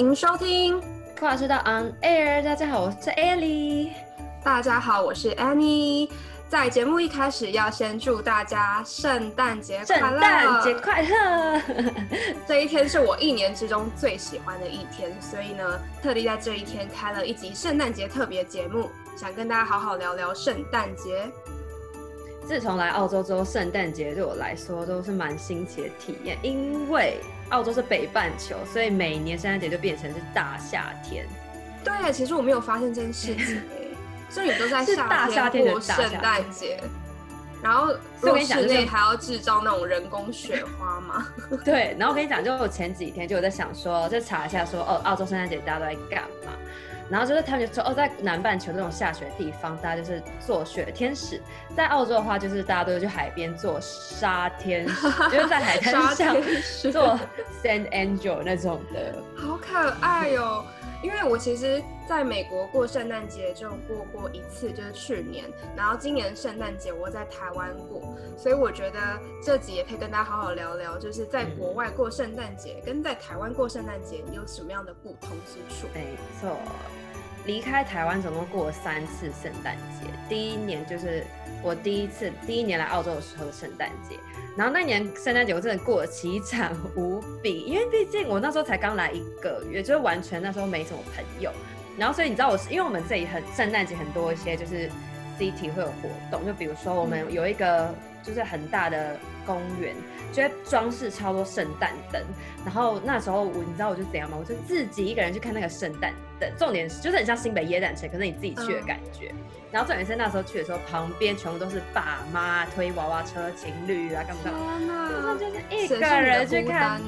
迎收听跨世道 On Air。大家好，我是 Ellie。大家好，我是 Annie。在节目一开始，要先祝大家圣诞节快乐！圣诞节快乐！这一天是我一年之中最喜欢的一天，所以呢，特地在这一天开了一集圣诞节特别节目，想跟大家好好聊聊圣诞节。自从来澳洲之后，圣诞节对我来说都是蛮新奇的体验，因为澳洲是北半球，所以每年圣诞节就变成是大夏天。对，其实我没有发现这件事情，所以都在夏天过圣诞节，然后我跟你讲，室内还要制造那种人工雪花嘛。对，然后我跟你讲，就我前几天就有在想说，就查一下说，哦，澳洲圣诞节大家都在干嘛？然后就是他们就说哦，在南半球这种下雪的地方，大家就是做雪天使；在澳洲的话，就是大家都会去海边做沙天使，就是在海滩 上做 sand angel 那种的，好可爱哟。因为我其实在美国过圣诞节就过过一次，就是去年，然后今年圣诞节我在台湾过，所以我觉得这集也可以跟大家好好聊聊，就是在国外过圣诞节跟在台湾过圣诞节有什么样的不同之处。没错，离开台湾总共过了三次圣诞节，第一年就是我第一次第一年来澳洲的时候的圣诞节。然后那年圣诞节我真的过得凄惨无比，因为毕竟我那时候才刚来一个月，就是完全那时候没什么朋友。然后所以你知道我是因为我们这里很圣诞节很多一些就是 city 会有活动，就比如说我们有一个就是很大的公园，就会装饰超多圣诞灯。然后那时候我你知道我就怎样吗？我就自己一个人去看那个圣诞灯，重点是就是很像新北耶诞城，可是你自己去的感觉。嗯然后重点是那时候去的时候，旁边全部都是爸妈推娃娃车、情侣啊，干嘛干嘛。那时候就是一个人去看，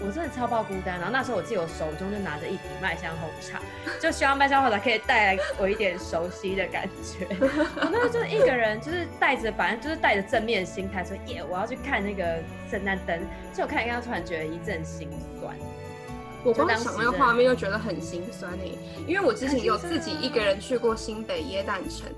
我真的超爆孤单。然后那时候我记得我手中就拿着一瓶麦香红茶，就希望麦香红茶可以带来我一点熟悉的感觉。我那时候就是一个人，就是带着反正就是带着正面心态说耶，我要去看那个圣诞灯。就我看一看，突然觉得一阵心酸。我光想那个画面就觉得很心酸哎，因为我之前有自己一个人去过新北耶诞城，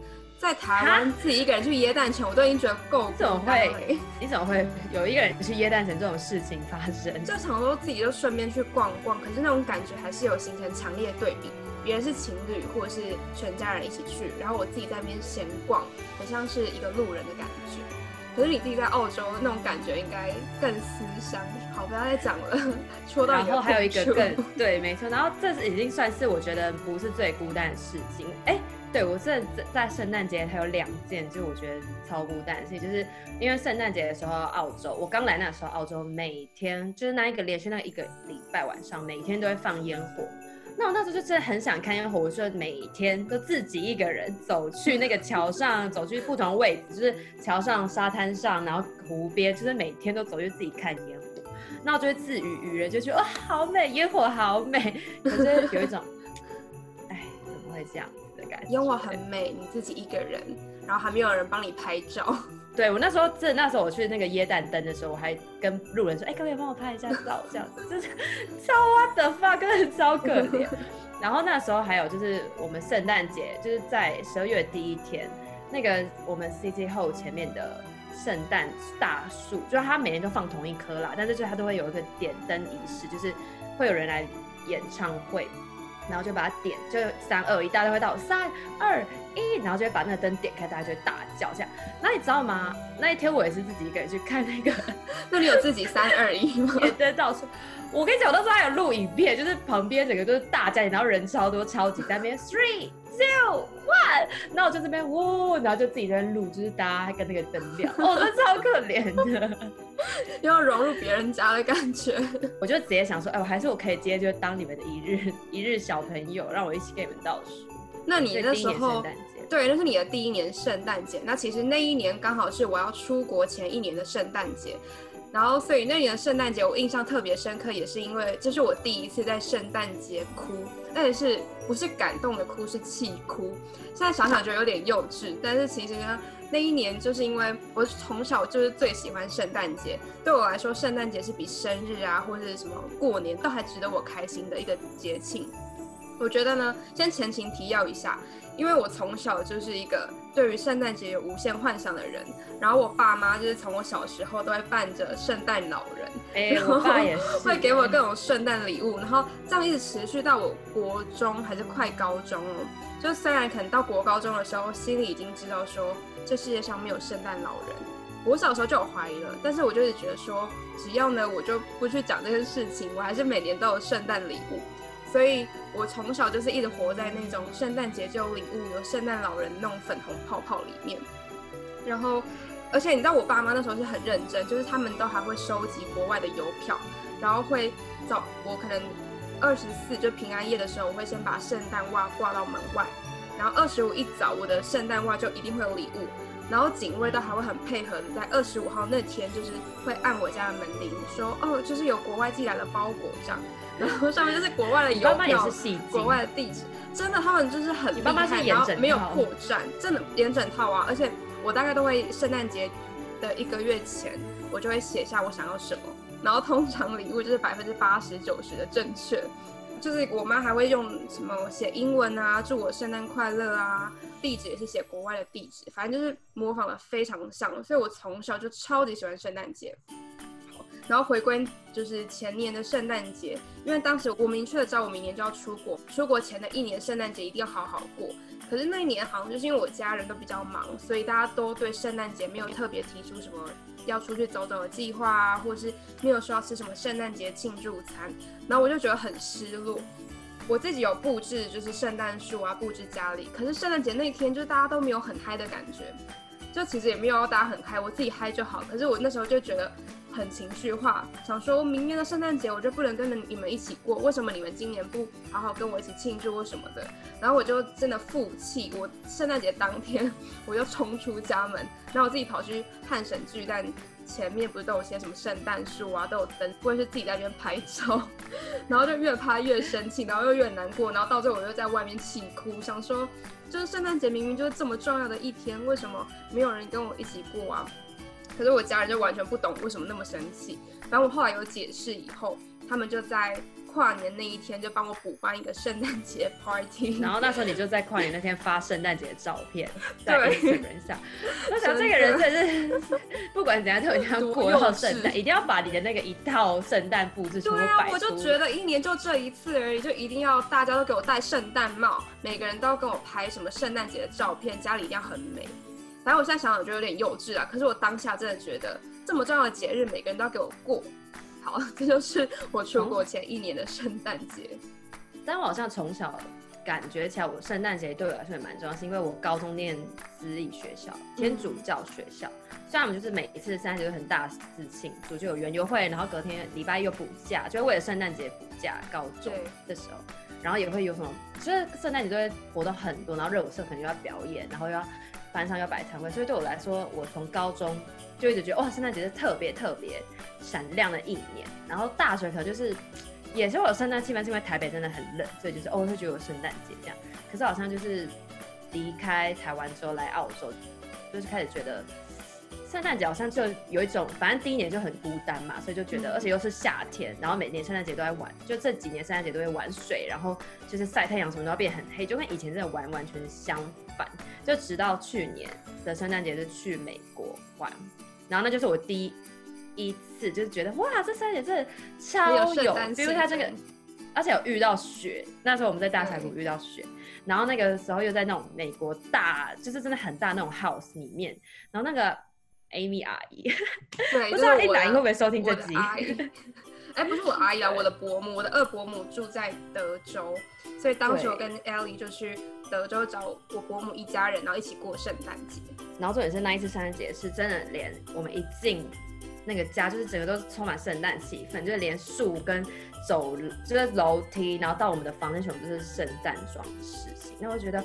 在台湾自己一个人去耶诞城，我都已经觉得够。怎么会？你怎么会有一个人去耶诞城这种事情发生？就常说自己就顺便去逛逛，可是那种感觉还是有形成强烈对比。别人是情侣或者是全家人一起去，然后我自己在那边闲逛，很像是一个路人的感觉。可是你自己在澳洲那种感觉应该更思乡。好，不要再讲了。戳到。然后还有一个更对，没错。然后这是已经算是我觉得不是最孤单的事情。哎，对我这在在圣诞节还有两件，就我觉得超孤单的事情，就是因为圣诞节的时候澳洲，我刚来那时候澳洲每天就是那一个连续那一个礼拜晚上，每天都会放烟火。那我那时候就真的很想看烟火，我就每天都自己一个人走去那个桥上，走去不同位置，就是桥上、沙滩上，然后湖边，就是每天都走去自己看烟火。那我就会自娱娱人，就觉得哇，好美，烟火好美。可是有一种，哎，怎么会这样？烟火很美，你自己一个人，然后还没有人帮你拍照。对，我那时候，这那时候我去那个耶诞灯的时候，我还跟路人说，哎、欸，可不可以帮我拍一下照？这样子就是 超 what the fuck，真的超可怜。然后那时候还有就是我们圣诞节，就是在十二月第一天，那个我们 City Hall 前面的圣诞大树，就是它每年都放同一棵啦，但是就它都会有一个点灯仪式，就是会有人来演唱会。然后就把它点，就三二一，大家都会到三二一，然后就会把那个灯点开，大家就会大叫这样。那你知道吗？那一天我也是自己一个人去看那个，那你有自己三二一吗？点灯到处。我跟你讲，我那时候还有录影片，就是旁边整个都是大家，然后人超多，超级在那边 three two one，然后我就这边呜，然后就自己在录，就是大家跟那个灯亮，哦，这超可怜的，要融入别人家的感觉。我就直接想说，哎，我还是我可以直接就当你们的一日一日小朋友，让我一起给你们倒数。那你那时候，对，那是你的第一年圣诞节。那其实那一年刚好是我要出国前一年的圣诞节。然后，所以那年的圣诞节我印象特别深刻，也是因为这是我第一次在圣诞节哭，但是不是感动的哭，是气哭。现在想想觉得有点幼稚，但是其实呢，那一年就是因为我从小就是最喜欢圣诞节，对我来说，圣诞节是比生日啊或者什么过年都还值得我开心的一个节庆。我觉得呢，先前情提要一下。因为我从小就是一个对于圣诞节有无限幻想的人，然后我爸妈就是从我小时候都会扮着圣诞老人，哎，我爸也是，会给我各种圣诞礼物，然后这样一直持续到我国中还是快高中哦。就虽然可能到国高中的时候，心里已经知道说这世界上没有圣诞老人，我小时候就有怀疑了，但是我就是觉得说，只要呢我就不去讲这件事情，我还是每年都有圣诞礼物。所以我从小就是一直活在那种圣诞节就有礼物，有圣诞老人那种粉红泡泡里面。然后，而且你知道我爸妈那时候是很认真，就是他们都还会收集国外的邮票，然后会找我可能二十四就平安夜的时候，我会先把圣诞袜挂到门外，然后二十五一早我的圣诞袜就一定会有礼物。然后警卫都还会很配合的，在二十五号那天，就是会按我家的门铃说，哦，就是有国外寄来的包裹这样，然后上面就是国外的邮票，国外的地址，真的他们就是很厉害，然后没有破绽，真的连整套啊！而且我大概都会圣诞节的一个月前，我就会写下我想要什么，然后通常礼物就是百分之八十九十的正确，就是我妈还会用什么写英文啊，祝我圣诞快乐啊。地址也是写国外的地址，反正就是模仿的非常像，所以我从小就超级喜欢圣诞节。然后回归就是前年的圣诞节，因为当时我明确的知道我明年就要出国，出国前的一年圣诞节一定要好好过。可是那一年好像就是因为我家人都比较忙，所以大家都对圣诞节没有特别提出什么要出去走走的计划啊，或是没有说要吃什么圣诞节庆祝餐，然后我就觉得很失落。我自己有布置，就是圣诞树啊，布置家里。可是圣诞节那天，就是大家都没有很嗨的感觉，就其实也没有要大家很嗨，我自己嗨就好。可是我那时候就觉得很情绪化，想说明年的圣诞节我就不能跟着你们一起过，为什么你们今年不好好跟我一起庆祝或什么的？然后我就真的负气，我圣诞节当天我就冲出家门，然后我自己跑去汉神巨蛋。前面不是都有些什么圣诞树啊，都有灯，或者是自己在那边拍照，然后就越拍越生气，然后又越难过，然后到最后我又在外面气哭，想说，就是圣诞节明明就是这么重要的一天，为什么没有人跟我一起过啊？可是我家人就完全不懂为什么那么生气，然后我后来有解释以后，他们就在。跨年那一天就帮我补办一个圣诞节 party，然后那时候你就在跨年那天发圣诞节的照片 在 Instagram 上。我想这个人真的是不管怎样都一定要过到圣诞，一定要把你的那个一套圣诞布置全部摆出。对啊，我就觉得一年就这一次而已，就一定要大家都给我戴圣诞帽，每个人都要跟我拍什么圣诞节的照片，家里一定要很美。反正我现在想想就有点幼稚啊，可是我当下真的觉得这么重要的节日，每个人都要给我过。好，这就是我出国前一年的圣诞节。但我好像从小感觉起来，我圣诞节对我来说也蛮重要，是因为我高中念私立学校，天主教学校，所以我们就是每一次圣诞节都很大事庆祝，就有园游会，然后隔天礼拜又补假，就为了圣诞节补假。高中的时候，然后也会有什么，就是圣诞节都会活动很多，然后热舞社可能又要表演，然后又要班上要摆摊位，所以对我来说，我从高中。就一直觉得哇，圣诞节是特别特别闪亮的一年。然后大学可能就是也是会有圣诞气氛，是因为台北真的很冷，所以就是哦会觉得有圣诞节这样。可是好像就是离开台湾之后来澳洲，就是开始觉得圣诞节好像就有一种，反正第一年就很孤单嘛，所以就觉得，而且又是夏天，然后每年圣诞节都在玩，就这几年圣诞节都会玩水，然后就是晒太阳什么都要变很黑，就跟以前真的完完全相反。就直到去年的圣诞节是去美国玩。然后那就是我第一次，就是觉得哇，这圣诞节真的超有，比如它这个，而且有遇到雪。那时候我们在大峡谷遇到雪，然后那个时候又在那种美国大，就是真的很大那种 house 里面。然后那个 Amy 阿姨，对，不知道 Amy 会不会收听这集？哎，不是我阿姨啊，我的伯母，我的二伯母住在德州，所以当时我跟 Ellie 就去德州找我伯母一家人，然后一起过圣诞节。然后重点是那一次圣诞节是真的，连我们一进那个家，就是整个都是充满圣诞气氛，就是连树跟走就是楼梯，然后到我们的房间全部都是圣诞装饰型。然后我觉得。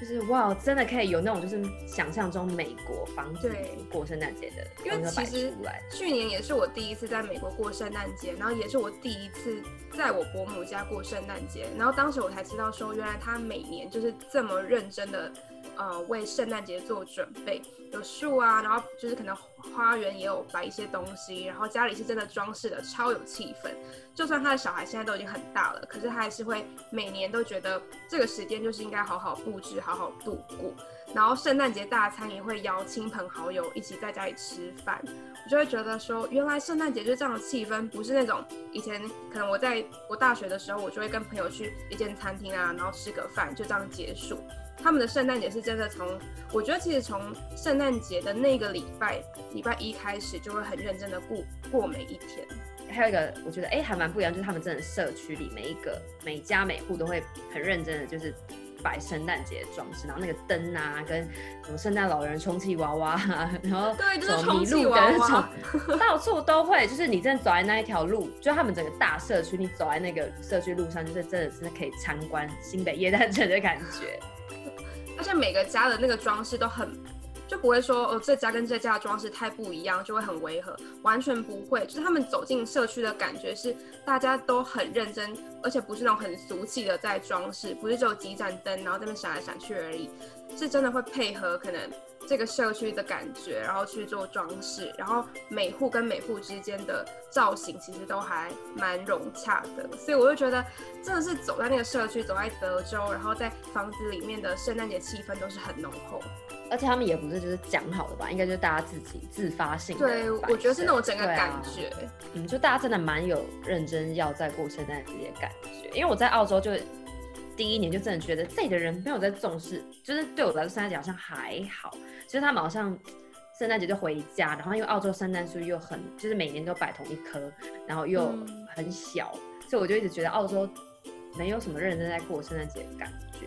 就是哇，真的可以有那种就是想象中美国房子过圣诞节的，因为其实去年也是我第一次在美国过圣诞节，然后也是我第一次在我伯母家过圣诞节，然后当时我才知道说，原来他每年就是这么认真的呃，为圣诞节做准备，有树啊，然后就是可能花园也有摆一些东西，然后家里是真的装饰的超有气氛。就算他的小孩现在都已经很大了，可是他还是会每年都觉得这个时间就是应该好好布置，好好度过。然后圣诞节大餐也会邀亲朋好友一起在家里吃饭，我就会觉得说，原来圣诞节就是这样的气氛，不是那种以前可能我在我大学的时候，我就会跟朋友去一间餐厅啊，然后吃个饭就这样结束。他们的圣诞节是真的从，我觉得其实从圣诞节的那个礼拜，礼拜一开始就会很认真的过过每一天。还有一个我觉得哎、欸、还蛮不一样，就是他们真的社区里每一个每家每户都会很认真的就是摆圣诞节的装饰，然后那个灯啊跟什么圣诞老人充气娃娃啊，然后 什么麋鹿跟什么 到处都会，就是你真的走在那一条路，就他们整个大社区，你走在那个社区路上，就是真的是可以参观新北夜诞城的感觉。而且每个家的那个装饰都很，就不会说哦，这家跟这家的装饰太不一样，就会很违和，完全不会。就是他们走进社区的感觉是大家都很认真，而且不是那种很俗气的在装饰，不是只有几盏灯，然后在那闪来闪去而已，是真的会配合可能这个社区的感觉，然后去做装饰，然后每户跟每户之间的造型其实都还蛮融洽的，所以我就觉得真的是走在那个社区，走在德州，然后在房子里面的圣诞节气氛都是很浓厚。而且他们也不是就是讲好的吧，应该就是大家自己自发性的。对，我觉得是那种整个感觉，啊、嗯，就大家真的蛮有认真要在过圣诞节的感觉。因为我在澳洲就第一年就真的觉得这里的人没有在重视，就是对我来说圣诞节好像还好，就是他们好像圣诞节就回家，然后因为澳洲圣诞树又很就是每年都摆同一棵，然后又很小，嗯、所以我就一直觉得澳洲没有什么认真在过圣诞节的感觉。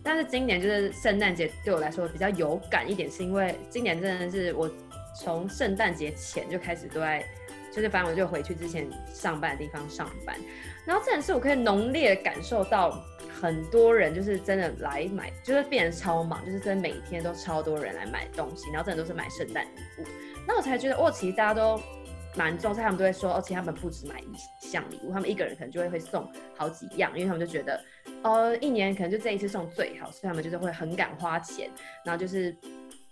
但是今年就是圣诞节对我来说比较有感一点，是因为今年真的是我从圣诞节前就开始都在，就是反正我就回去之前上班的地方上班，然后这件事我可以浓烈感受到很多人就是真的来买，就是变得超忙，就是真的每天都超多人来买东西，然后真的都是买圣诞礼物，那我才觉得哦，其实大家都。蛮重视，他们都会说，而且他们不止买一项礼物，他们一个人可能就会会送好几样，因为他们就觉得，呃，一年可能就这一次送最好，所以他们就是会很敢花钱，然后就是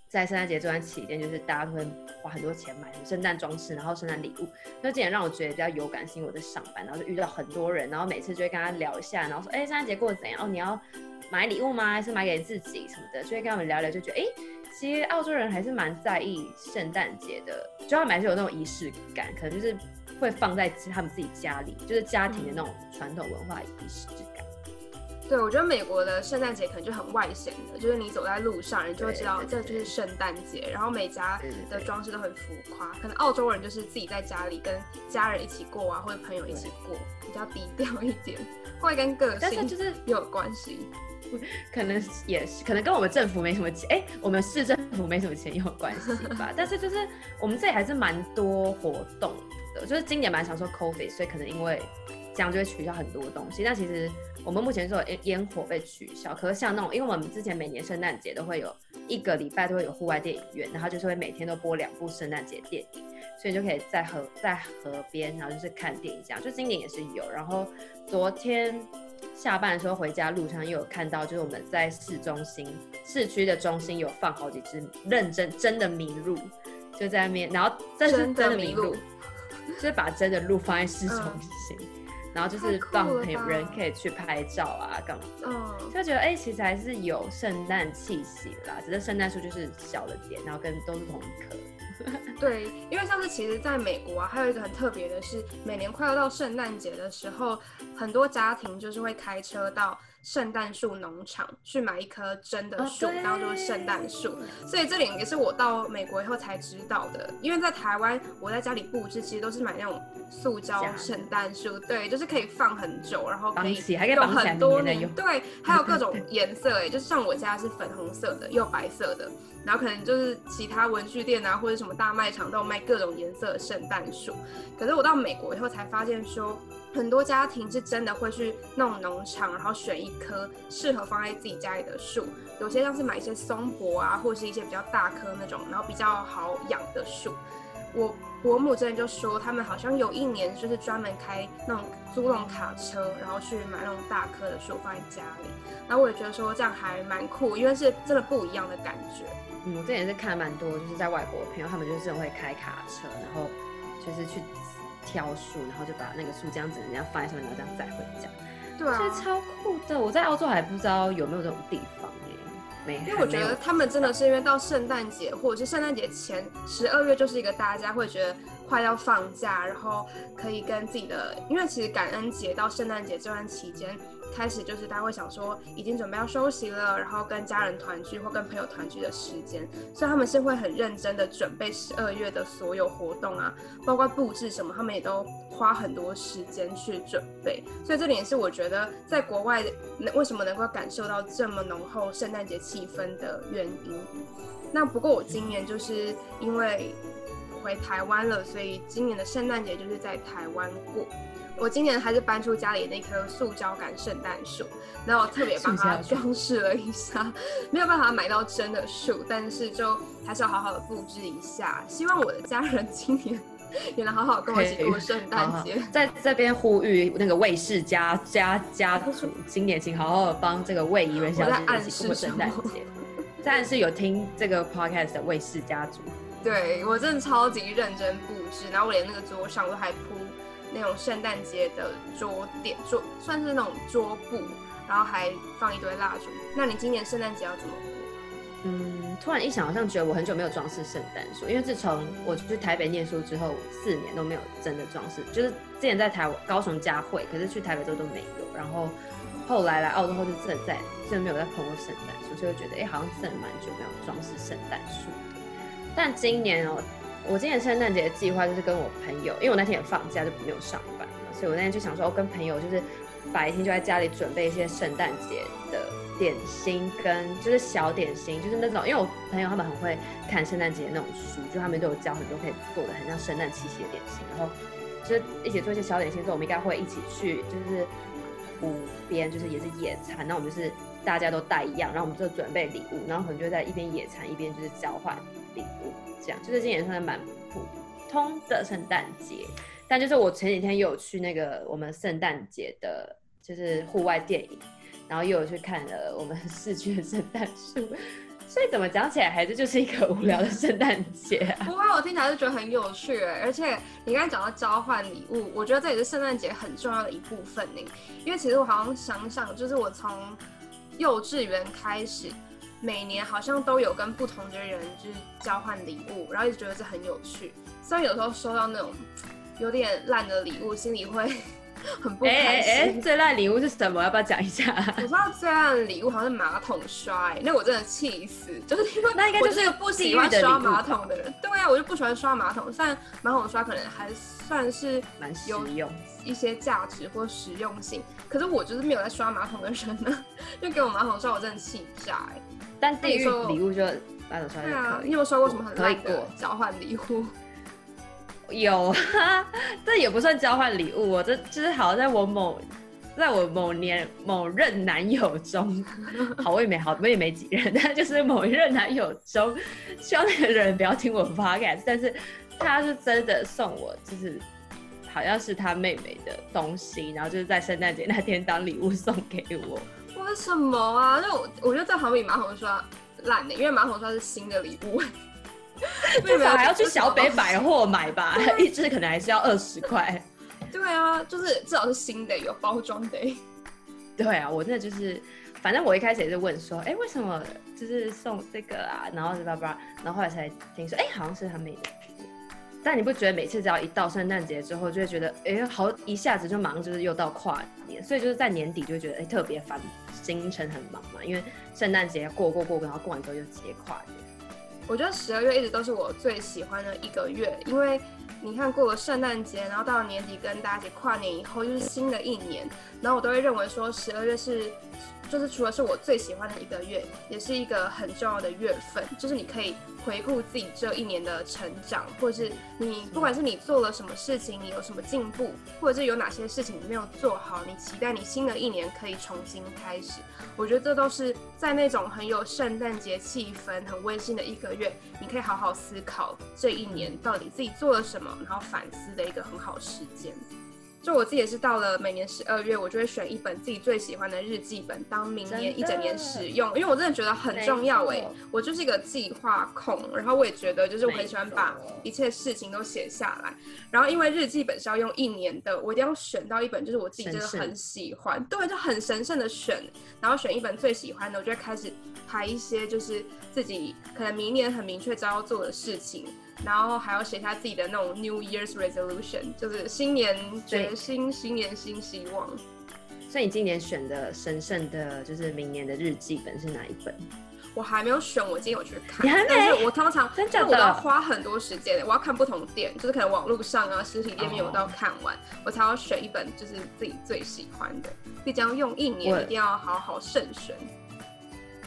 在圣诞节这段期间，就是大家都会花很多钱买圣诞装饰，然后圣诞礼物。那今年让我觉得比较有感，是因为我在上班，然后就遇到很多人，然后每次就会跟他聊一下，然后说，哎、圣诞节过得怎样？哦，你要买礼物吗？还是买给自己什么的？就会跟他们聊聊，就觉得，哎、其实澳洲人还是蛮在意圣诞节的，就他们还是有那种仪式感，可能就是会放在他们自己家里，就是家庭的那种传统文化仪式感。对，我觉得美国的圣诞节可能就很外显的，就是你走在路上，你就会知道这就是圣诞节，然后每家的装饰都很浮夸。可能澳洲人就是自己在家里跟家人一起过啊，或者朋友一起过，比较低调一点，会跟个性就是有关系。可能也是，可能跟我们政府没什么钱，哎、欸，我们市政府没什么钱有关系吧。但是就是我们这里还是蛮多活动的，就是今年蛮想说 COVID，所以可能因为这样就会取消很多东西。但其实我们目前是有烟火被取消，可是像那种，因为我们之前每年圣诞节都会有一个礼拜都会有户外电影院，然后就是会每天都播两部圣诞节电影，所以就可以在河在河边，然后就是看电影这样。就今年也是有，然后昨天。下班的时候回家路上又有看到，就是我们在市中心、市区的中心有放好几只认真真的麋鹿，就在那边，然后这是真的麋鹿，就是把真的鹿放在市中心，嗯、然后就是放朋友人可以去拍照啊，干嘛的，嗯、就觉得哎、欸，其实还是有圣诞气息啦，只是圣诞树就是小了点，然后跟都是同一棵。对，因为上次其实在美国啊，还有一个很特别的是，每年快要到圣诞节的时候，很多家庭就是会开车到圣诞树农场去买一棵真的树，然后就是圣诞树。所以这点也是我到美国以后才知道的。因为在台湾，我在家里布置其实都是买那种塑胶圣诞树，对，就是可以放很久，然后可以有很多年，对，还有各种 颜色，哎，就是像我家是粉红色的，又白色的。然后可能就是其他文具店啊，或者什么大卖场都有卖各种颜色的圣诞树。可是我到美国以后才发现说，很多家庭是真的会去那种农场，然后选一棵适合放在自己家里的树。有些像是买一些松柏啊，或是一些比较大棵那种，然后比较好养的树。我伯母之前就说，他们好像有一年就是专门开那种租那种卡车，然后去买那种大棵的树放在家里。然后我也觉得说这样还蛮酷，因为是真的不一样的感觉。嗯，我之前也是看蛮多，就是在外国的朋友，他们就是会开卡车，然后就是去挑树，然后就把那个树这样子人家放在上面，然后这样载回家。对啊，超酷的。我在澳洲还不知道有没有这种地方。因为我觉得他们真的是因为到圣诞节或者是圣诞节前十二月就是一个大家会觉得快要放假，然后可以跟自己的，因为其实感恩节到圣诞节这段期间开始就是大家会想说已经准备要休息了，然后跟家人团聚或跟朋友团聚的时间，所以他们是会很认真的准备十二月的所有活动啊，包括布置什么，他们也都花很多时间去准备，所以这点也是我觉得在国外能为什么能够感受到这么浓厚圣诞节气氛的原因。那不过我今年就是因为回台湾了，所以今年的圣诞节就是在台湾过。我今年还是搬出家里那棵塑胶感圣诞树，然后我特别帮它装饰了一下，没有办法买到真的树，但是就还是要好好的布置一下。希望我的家人今年。也能好好跟我一起过圣诞节，在这边呼吁那个魏氏家家家族，今年请好好的帮这个魏怡元小姐一起过圣诞节。但是有听这个 podcast 的魏氏家族，对我真的超级认真布置，然后我连那个桌上都还铺那种圣诞节的桌垫桌，算是那种桌布，然后还放一堆蜡烛。那你今年圣诞节要怎么过？嗯，突然一想，好像觉得我很久没有装饰圣诞树，因为自从我去台北念书之后，四年都没有真的装饰。就是之前在台高雄家会，可是去台北之后都没有。然后后来来澳洲后就真的在真的没有再碰过圣诞树，所以我觉得哎、好像真的蛮久没有装饰圣诞树。但今年哦，我今年圣诞节的计划就是跟我朋友，因为我那天也放假就没有上班嘛，所以我那天就想说，我跟朋友就是白天就在家里准备一些圣诞节的。点心跟就是小点心，就是那种，因为我朋友他们很会看圣诞节那种书，就他们都有教很多可以做的很像圣诞气息的点心，然后就是一起做一些小点心之后，我们应该会一起去就是湖边，就是也是野餐，那我们就是大家都带一样，然后我们就准备礼物，然后可能就在一边野餐一边就是交换礼物，这样就是今年算是蛮普通的圣诞节，但就是我前几天又有去那个我们圣诞节的，就是户外电影。然后又有去看了我们市区的圣诞树，所以怎么讲起来还是就是一个无聊的圣诞节啊。不过我听起来是觉得很有趣，而且你刚才讲到交换礼物，我觉得这也是圣诞节很重要的一部分呢。因为其实我好像想想，就是我从幼稚园开始，每年好像都有跟不同的人就是交换礼物，然后一直觉得这很有趣。虽然有时候收到那种有点烂的礼物，心里会。很不开心。哎哎哎，最烂礼物是什么？要不要讲一下？我知道最烂的礼物好像是马桶刷，哎，那我真的气死，就是因为那应该就是一个不喜欢刷马桶的人。对啊，我就不喜欢刷马桶，虽然马桶刷可能还算是蛮实用，一些价值或实用性。可是我就是没有在刷马桶的人呢，就给我马桶刷，我真的气炸哎。但地狱礼物就马桶刷。对啊，你有收过什么很烂的交换礼物？有，这也不算交换礼物，我这就是好像在我某，在我某年某任男友中，好我也没好我也没几任，但就是某一任男友中，希望那个人不要听我 podcast，但是他是真的送我，就是好像是他妹妹的东西，然后就是在圣诞节那天当礼物送给我。为什么啊？那我我觉得这好比马桶刷烂的，因为马桶刷是新的礼物。至少还要去小北百货买吧，一支可能还是要二十块。对啊，就是至少是新的，有包装的。对啊，我那就是，反正我一开始也是问说，哎、欸，为什么就是送这个啊？然后叭叭，然后后来才听说，哎、欸，好像是他妹妹。但你不觉得每次只要一到圣诞节之后，就会觉得，哎、好一下子就忙，就是又到跨年，所以就是在年底就会觉得，哎、特别烦，行程很忙嘛，因为圣诞节过过过，然后过完之后又接跨年。我觉得十二月一直都是我最喜欢的一个月，因为你看过了圣诞节，然后到了年底跟大家一起跨年以后，就是新的一年，然后我都会认为说十二月是。就是除了是我最喜欢的一个月，也是一个很重要的月份。就是你可以回顾自己这一年的成长，或者是你不管是你做了什么事情，你有什么进步，或者是有哪些事情你没有做好，你期待你新的一年可以重新开始。我觉得这都是在那种很有圣诞节气氛、很温馨的一个月，你可以好好思考这一年到底自己做了什么，然后反思的一个很好时间。就我自己也是到了每年十二月，我就会选一本自己最喜欢的日记本，当明年一整年使用，因为我真的觉得很重要哎、欸。我就是一个计划控，然后我也觉得就是我很喜欢把一切事情都写下来。然后因为日记本是要用一年的，我一定要选到一本就是我自己真的很喜欢，对，就很神圣的选，然后选一本最喜欢的，我就会开始排一些就是自己可能明年很明确知道要做的事情。然后还要写下自己的那种 New Year's Resolution，就是新年决心，新年新希望。所以你今年选的神圣的，就是明年的日记本是哪一本？我还没有选，我今天有去看。你还没？但是我通常真的我要花很多时间，我要看不同店，就是可能网络上啊，实体店面我都要看完，oh. 我才要选一本就是自己最喜欢的。毕竟要用一年，一定要好好慎选。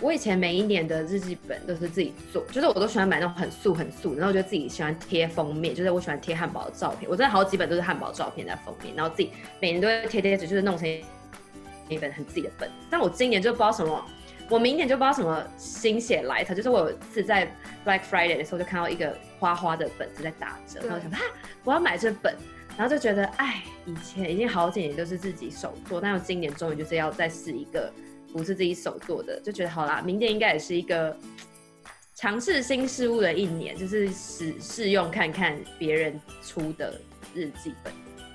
我以前每一年的日记本都是自己做，就是我都喜欢买那种很素很素，然后我就自己喜欢贴封面，就是我喜欢贴汉堡的照片，我真的好几本都是汉堡照片在封面，然后自己每年都会贴贴纸，就是弄成一本很自己的本。但我今年就不知道什么，我明年就不知道什么心血来潮，就是我有一次在 Black Friday 的时候就看到一个花花的本子在打折，然后我想啊，我要买这本，然后就觉得哎，以前已经好几年都是自己手做，但我今年终于就是要再试一个。不是自己手做的，就觉得好啦。明年应该也是一个尝试新事物的一年，就是试试用看看别人出的日记本。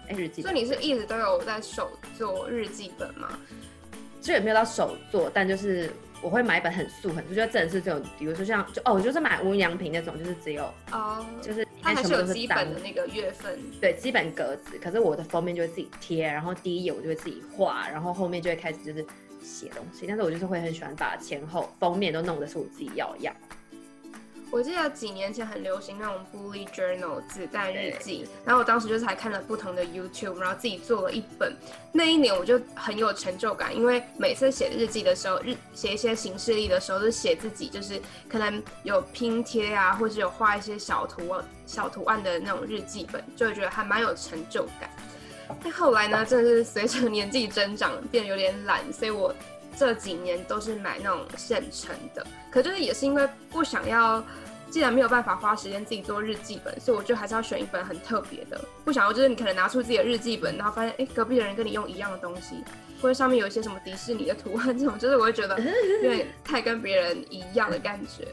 哎、欸，日记本。所以你是一直都有在手做日记本吗？就也没有到手做，但就是我会买一本很素很素，就真的是这种，比如说像就哦，我就是买无印良品那种，就是只有哦，就是它还是有基本的那个月份，对，基本格子。可是我的封面就会自己贴，然后第一页我就会自己画，然后后面就会开始就是。写东西，但是我就是会很喜欢把前后封面都弄的是我自己要的样。我记得几年前很流行那种 bullet journal 子弹日记，然后我当时就是还看了不同的 YouTube，然后自己做了一本。那一年我就很有成就感，因为每次写日记的时候，日写一些行事历的时候，就写自己就是可能有拼贴啊，或者有画一些小图小图案的那种日记本，就会觉得还蛮有成就感。但后来呢，真的是随着年纪增长，变得有点懒，所以我这几年都是买那种现成的。可就是也是因为不想要，既然没有办法花时间自己做日记本，所以我就还是要选一本很特别的。不想要就是你可能拿出自己的日记本，然后发现哎、欸，隔壁的人跟你用一样的东西，或者上面有一些什么迪士尼的图案，这种就是我会觉得有点 太跟别人一样的感觉。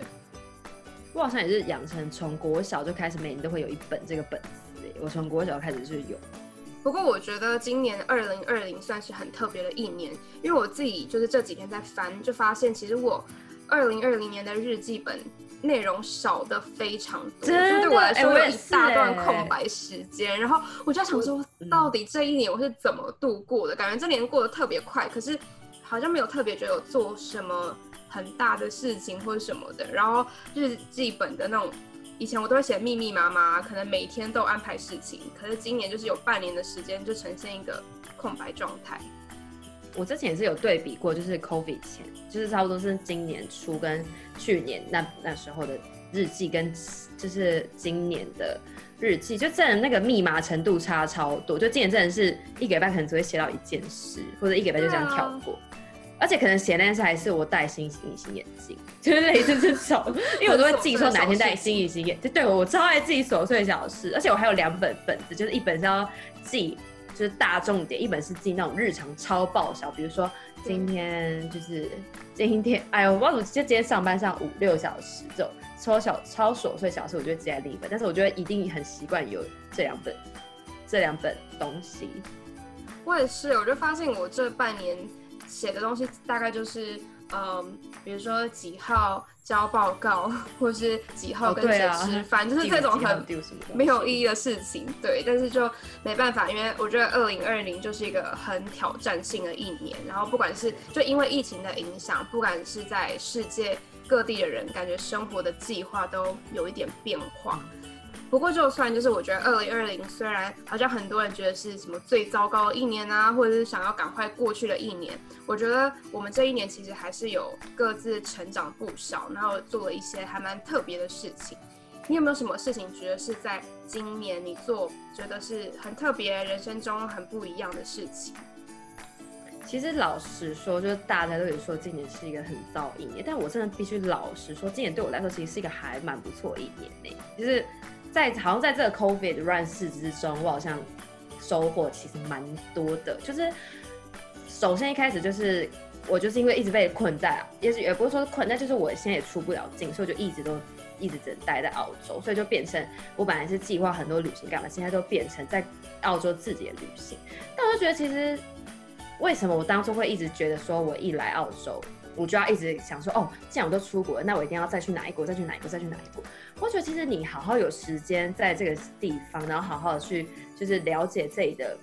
我好像也是养成从国小就开始每年都会有一本这个本子，我从国小开始就有。不过我觉得今年二零二零算是很特别的一年，因为我自己就是这几天在翻，就发现其实我二零二零年的日记本内容少的非常多，就对我来说有一大段空白时间。然后我就想说，到底这一年我是怎么度过的？感觉这年过得特别快，可是好像没有特别觉得有做什么很大的事情或者什么的。然后日记本的那种。以前我都会写密密麻麻，可能每天都安排事情。可是今年就是有半年的时间，就呈现一个空白状态。我之前也是有对比过，就是 COVID 前，就是差不多是今年初跟去年那那时候的日记，跟就是今年的日记，就真的那个密码程度差超多。就今年真的是一个礼拜可能只会写到一件事，或者一个礼拜就这样跳过。而且可能写那件事还是我戴新隐形眼镜，就是类似这种，因为我都会记说哪天戴新隐形眼镜。对我，超爱记琐碎小事，而且我还有两本本子，就是一本是要记就是大重点，一本是记那种日常超爆笑，比如说今天就是今天，哎呦，我忘了，就今天上班上五六小时这种超小超琐碎小事，我就会记在另一本。但是我觉得一定很习惯有这两本这两本东西。我也是，我就发现我这半年。写的东西大概就是，嗯，比如说几号交报告，或是几号跟谁吃饭，哦啊、就是这种很没有意义的事情。对，但是就没办法，因为我觉得二零二零就是一个很挑战性的一年。然后不管是就因为疫情的影响，不管是在世界各地的人，感觉生活的计划都有一点变化。不过，就算就是我觉得二零二零虽然好像很多人觉得是什么最糟糕的一年啊，或者是想要赶快过去的一年，我觉得我们这一年其实还是有各自成长不少，然后做了一些还蛮特别的事情。你有没有什么事情觉得是在今年你做觉得是很特别，人生中很不一样的事情？其实老实说，就是大家都有说今年是一个很糟一年，但我真的必须老实说，今年对我来说其实是一个还蛮不错的一年呢。就是在好像在这个 COVID 乱世之中，我好像收获其实蛮多的。就是首先一开始就是我就是因为一直被困在，也是也不是说困，但就是我现在也出不了境，所以我就一直都一直只能待在澳洲，所以就变成我本来是计划很多旅行干嘛，现在都变成在澳洲自己的旅行。但我就觉得其实。为什么我当初会一直觉得说，我一来澳洲，我就要一直想说，哦，既然我都出国了，那我一定要再去哪一国，再去哪一国，再去哪一国？我觉得其实你好好有时间在这个地方，然后好好的去就是了解这里的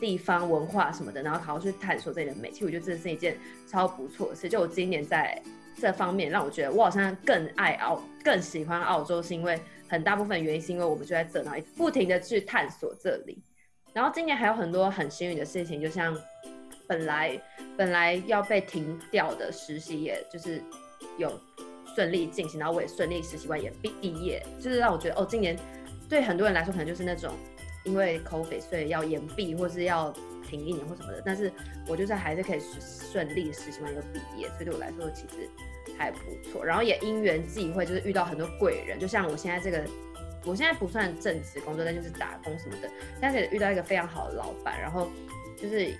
地方文化什么的，然后好好去探索这里的美，其实我觉得这是一件超不错的事。就我今年在这方面，让我觉得我好像更爱澳，更喜欢澳洲，是因为很大部分原因是因为我们就在这，然后不停的去探索这里。然后今年还有很多很幸运的事情，就像。本来本来要被停掉的实习，也就是有顺利进行，然后我也顺利实习完也毕毕业，就是让我觉得哦，今年对很多人来说可能就是那种因为 COVID 所以要延毕或是要停一年或什么的，但是我就是还是可以顺利实习完又毕业，所以对我来说其实还不错。然后也因缘际会，就是遇到很多贵人，就像我现在这个，我现在不算正职工作，但就是打工什么的，但是也遇到一个非常好的老板，然后就是。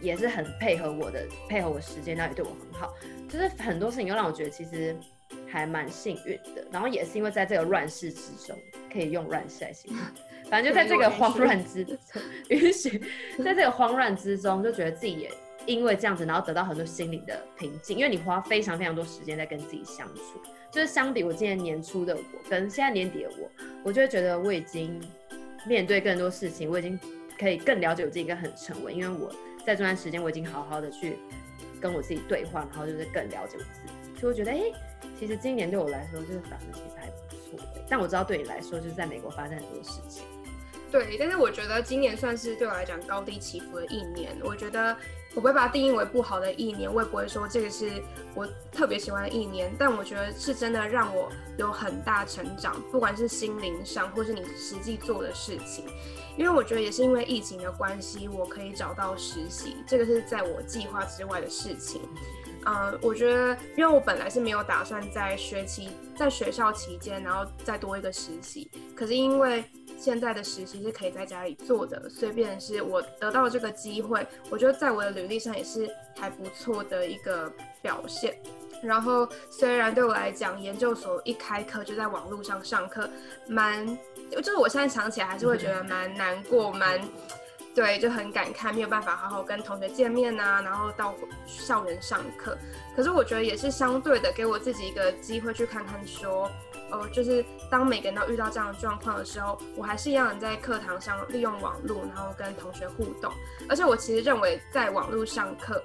也是很配合我的，配合我时间，那也对我很好。就是很多事情又让我觉得其实还蛮幸运的。然后也是因为在这个乱世之中，可以用乱世来形容，反正就在这个慌乱之中，允许在这个慌乱之中，就觉得自己也因为这样子，然后得到很多心灵的平静。因为你花非常非常多时间在跟自己相处，就是相比我今年年初的我，跟现在年底的我，我就会觉得我已经面对更多事情，我已经可以更了解我自己，更很沉稳，因为我。在这段时间，我已经好好的去跟我自己对话，然后就是更了解我自己，所以我觉得，哎、其实今年对我来说就是反而其实还不错。但我知道对你来说，就是在美国发生很多事情。对，但是我觉得今年算是对我来讲高低起伏的一年。我觉得我不会把它定义为不好的一年，我也不会说这个是我特别喜欢的一年。但我觉得是真的让我有很大成长，不管是心灵上，或是你实际做的事情。因为我觉得也是因为疫情的关系，我可以找到实习，这个是在我计划之外的事情。嗯，我觉得，因为我本来是没有打算在学期在学校期间，然后再多一个实习。可是因为现在的实习是可以在家里做的，所以变成是我得到这个机会，我觉得在我的履历上也是还不错的一个表现。然后虽然对我来讲，研究所一开课就在网络上上课，蛮。就是我现在想起来还是会觉得蛮难过，蛮对，就很感慨，没有办法好好跟同学见面啊，然后到校园上课。可是我觉得也是相对的，给我自己一个机会去看看说，哦，就是当每个人都遇到这样的状况的时候，我还是一样在课堂上利用网络，然后跟同学互动。而且我其实认为在网络上课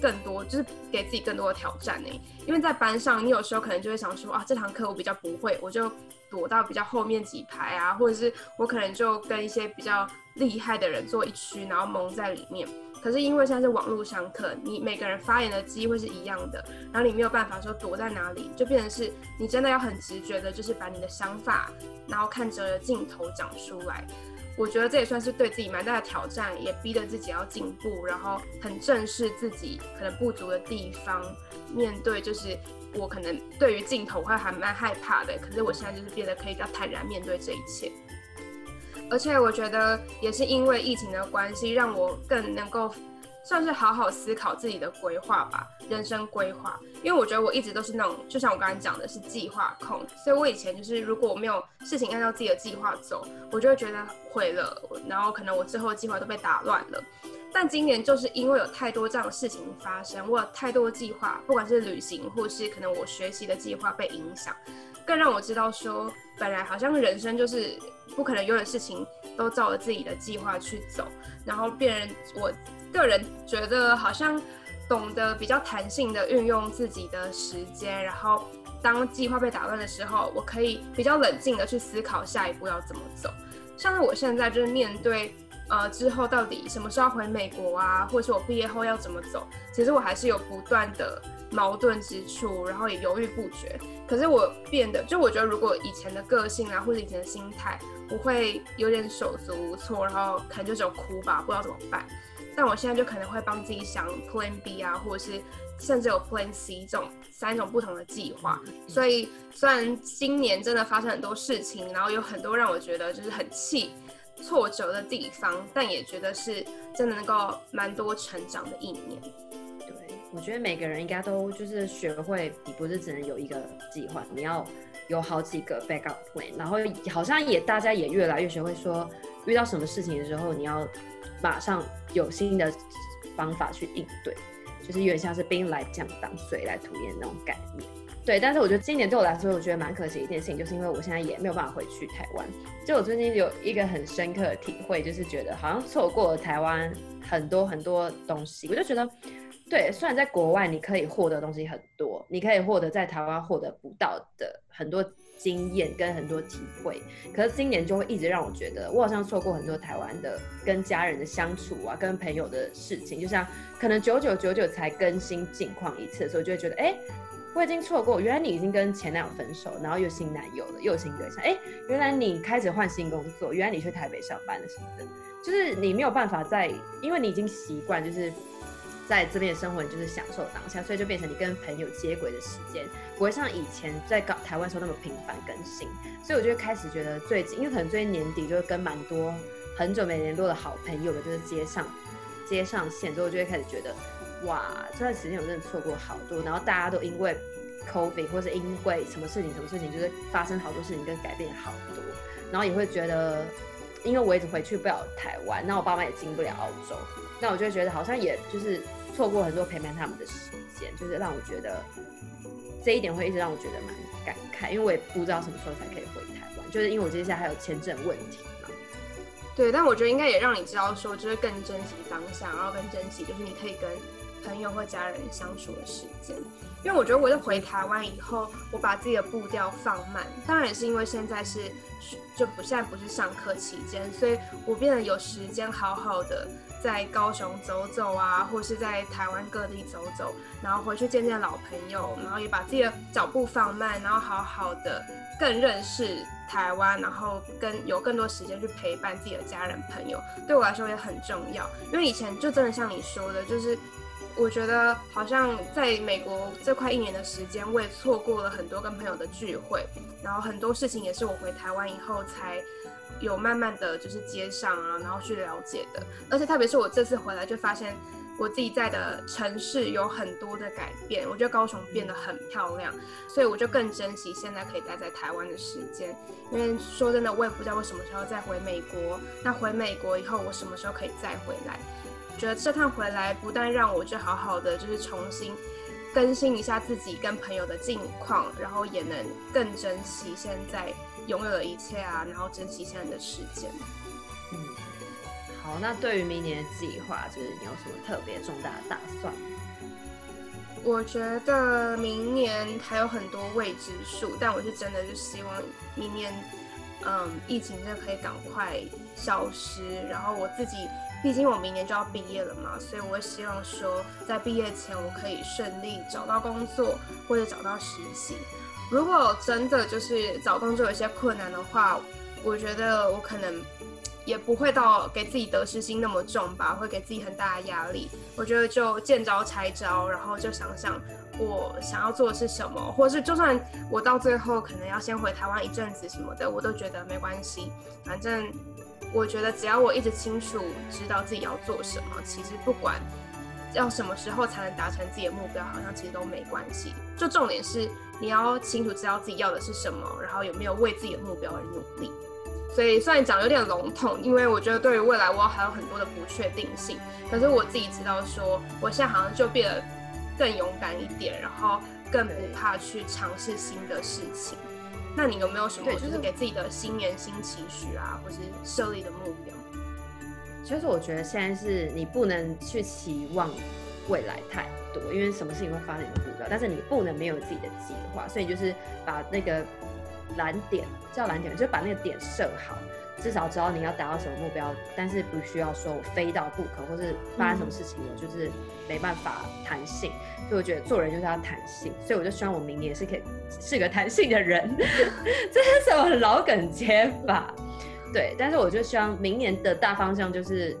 更多就是给自己更多的挑战呢，因为在班上你有时候可能就会想说啊，这堂课我比较不会，我就。躲到比较后面几排啊，或者是我可能就跟一些比较厉害的人坐一区，然后蒙在里面。可是因为现在是网络上课，你每个人发言的机会是一样的，然后你没有办法说躲在哪里，就变成是你真的要很直觉的，就是把你的想法，然后看着镜头讲出来。我觉得这也算是对自己蛮大的挑战，也逼得自己要进步，然后很正视自己可能不足的地方，面对就是。我可能对于镜头会还蛮害怕的，可是我现在就是变得可以比较坦然面对这一切。而且我觉得也是因为疫情的关系，让我更能够算是好好思考自己的规划吧，人生规划。因为我觉得我一直都是那种，就像我刚才讲的是计划控，所以我以前就是如果我没有事情按照自己的计划走，我就会觉得毁了，然后可能我之后计划都被打乱了。但今年就是因为有太多这样的事情发生，我有太多计划，不管是旅行或是可能我学习的计划被影响，更让我知道说，本来好像人生就是不可能有的事情都照着自己的计划去走，然后变人，我个人觉得好像懂得比较弹性的运用自己的时间，然后当计划被打乱的时候，我可以比较冷静的去思考下一步要怎么走，像是我现在就是面对。呃，之后到底什么时候回美国啊，或者是我毕业后要怎么走？其实我还是有不断的矛盾之处，然后也犹豫不决。可是我变得，就我觉得如果以前的个性啊，或者以前的心态，我会有点手足无措，然后可能就只有哭吧，不知道怎么办。但我现在就可能会帮自己想 Plan B 啊，或者是甚至有 Plan C 这种三种不同的计划。所以虽然今年真的发生很多事情，然后有很多让我觉得就是很气、挫折的地方，但也觉得是真的能够蛮多成长的一年。对，我觉得每个人应该都就是学会，你不是只能有一个计划，你要有好几个 backup plan，然后好像也大家也越来越学会说，遇到什么事情的时候，你要马上有新的方法去应对，就是有点像是兵来将挡，水来土掩那种概念。对，但是我觉得今年对我来说，我觉得蛮可惜一件事情，就是因为我现在也没有办法回去台湾。就我最近有一个很深刻的体会，就是觉得好像错过了台湾很多很多东西。我就觉得，对，虽然在国外你可以获得东西很多，你可以获得在台湾获得不到的很多。经验跟很多体会，可是今年就会一直让我觉得，我好像错过很多台湾的跟家人的相处啊，跟朋友的事情。就像可能九九九九才更新近况一次所以，就会觉得，哎、我已经错过。原来你已经跟前男友分手，然后又新男友了，又新对象。哎、原来你开始换新工作，原来你去台北上班了什么的，就是你没有办法在，因为你已经习惯，就是。在这边的生活，你就是享受当下，所以就变成你跟朋友接轨的时间不会像以前在港台湾时候那么频繁更新。所以我就开始觉得最近，因为可能最近年底就会跟蛮多很久没联络的好朋友的，就是接上接上线之后，就会开始觉得，哇，这段时间我真的错过好多。然后大家都因为 COVID 或是因为什么事情什么事情，就是发生好多事情跟改变好多。然后也会觉得，因为我一直回去不了台湾，那我爸妈也进不了澳洲。那我就会觉得好像也就是错过很多陪伴他们的时间，就是让我觉得这一点会一直让我觉得蛮感慨，因为我也不知道什么时候才可以回台湾，就是因为我接下来还有签证问题嘛。对，但我觉得应该也让你知道说，就是更珍惜当下，然后更珍惜就是你可以跟朋友或家人相处的时间。因为我觉得我在回台湾以后，我把自己的步调放慢，当然也是因为现在是就不现在不是上课期间，所以我变得有时间好好的。在高雄走走啊，或是在台湾各地走走，然后回去见见老朋友，然后也把自己的脚步放慢，然后好好的更认识台湾，然后跟有更多时间去陪伴自己的家人朋友，对我来说也很重要。因为以前就真的像你说的，就是我觉得好像在美国这快一年的时间，我也错过了很多跟朋友的聚会，然后很多事情也是我回台湾以后才。有慢慢的就是接上啊，然后去了解的，而且特别是我这次回来就发现我自己在的城市有很多的改变，我觉得高雄变得很漂亮，所以我就更珍惜现在可以待在台湾的时间。因为说真的，我也不知道我什么时候再回美国，那回美国以后我什么时候可以再回来？觉得这趟回来不但让我就好好的就是重新更新一下自己跟朋友的近况，然后也能更珍惜现在。拥有的一切啊，然后珍惜现在的时间。嗯，好，那对于明年的计划，就是你有什么特别重大的打算？我觉得明年还有很多未知数，但我是真的就希望明年，嗯，疫情就可以赶快消失。然后我自己，毕竟我明年就要毕业了嘛，所以我希望说，在毕业前我可以顺利找到工作或者找到实习。如果真的就是找工作有些困难的话，我觉得我可能也不会到给自己得失心那么重吧，会给自己很大的压力。我觉得就见招拆招，然后就想想我想要做的是什么，或是就算我到最后可能要先回台湾一阵子什么的，我都觉得没关系。反正我觉得只要我一直清楚知道自己要做什么，其实不管。要什么时候才能达成自己的目标？好像其实都没关系。就重点是你要清楚知道自己要的是什么，然后有没有为自己的目标而努力。所以虽然讲有点笼统，因为我觉得对于未来我还有很多的不确定性。可是我自己知道说，我现在好像就变得更勇敢一点，然后更不怕去尝试新的事情。那你有没有什么就是给自己的新年新期许啊，或是设立的目标？其实我觉得现在是你不能去期望未来太多，因为什么事情会发生你都不知道。但是你不能没有自己的计划，所以就是把那个蓝点叫蓝点，就是把那个点设好，至少知道你要达到什么目标。但是不需要说我非到不可，或是发生什么事情我就是没办法弹性。所以我觉得做人就是要弹性，所以我就希望我明年是可以是个弹性的人。这是什么老梗接法？对，但是我就希望明年的大方向就是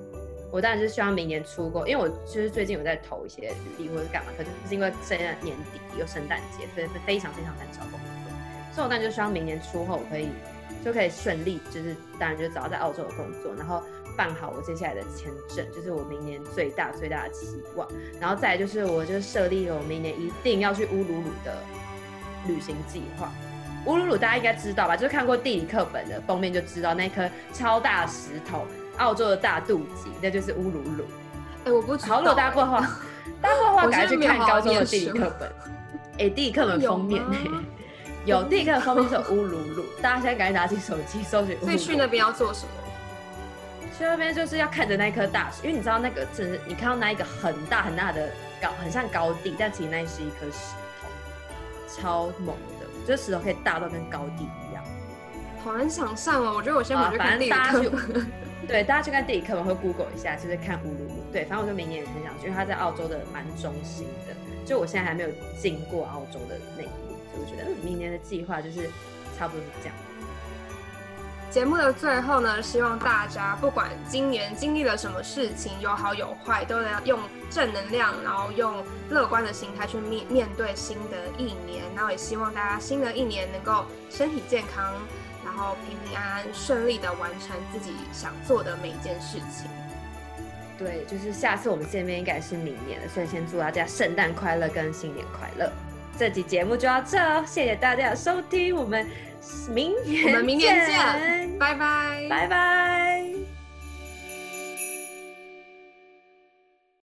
我当然是希望明年出国，因为我就是最近有在投一些履历或者干嘛，可是是因为现在年底有圣诞节，所以非常非常难找工作，所以我当然就希望明年出后我可以就可以顺利，就是当然就找到在澳洲的工作，然后办好我接下来的签证，就是我明年最大最大的期望。然后再来就是我就设立了我明年一定要去乌鲁鲁的旅行计划。乌鲁鲁大家应该知道吧？就是看过地理课本的封面就知道那颗超大石头。澳洲的大肚鸡，那就是乌鲁鲁。哎、欸，我不知道。好，如果大家不会画，大家不会画，赶快去看高中的地理课本。哎、欸，地理课本封面呢？有，有地理课本封面是乌鲁鲁。大家现在赶紧拿起手机搜寻。所以去那边要做什么？去那边就是要看着那颗大石，因为你知道那个，真是你看到那一个很大很大的高，很像高地，但其实那是一颗石头，超猛的，就是石头可以大到跟高地一样。好难想象哦，我觉得我先回去看地理课本。对，大家去看地理课我会 Google 一下，就是看乌鲁鲁。对，反正我就明年也很想去，因为他在澳洲的蛮中心的。就我现在还没有进过澳洲的那一我觉得明年的计划就是差不多是这样。节目的最后呢，希望大家不管今年经历了什么事情，有好有坏，都要用正能量，然后用乐观的心态去面面对新的一年。然后也希望大家新的一年能够身体健康。然后平平安安、顺利的完成自己想做的每一件事情。对，就是下次我们见面应该是明年了，所以先祝大家圣诞快乐跟新年快乐。这集节目就到这哦，谢谢大家的收听，我们明年我们明年见，拜拜，拜拜。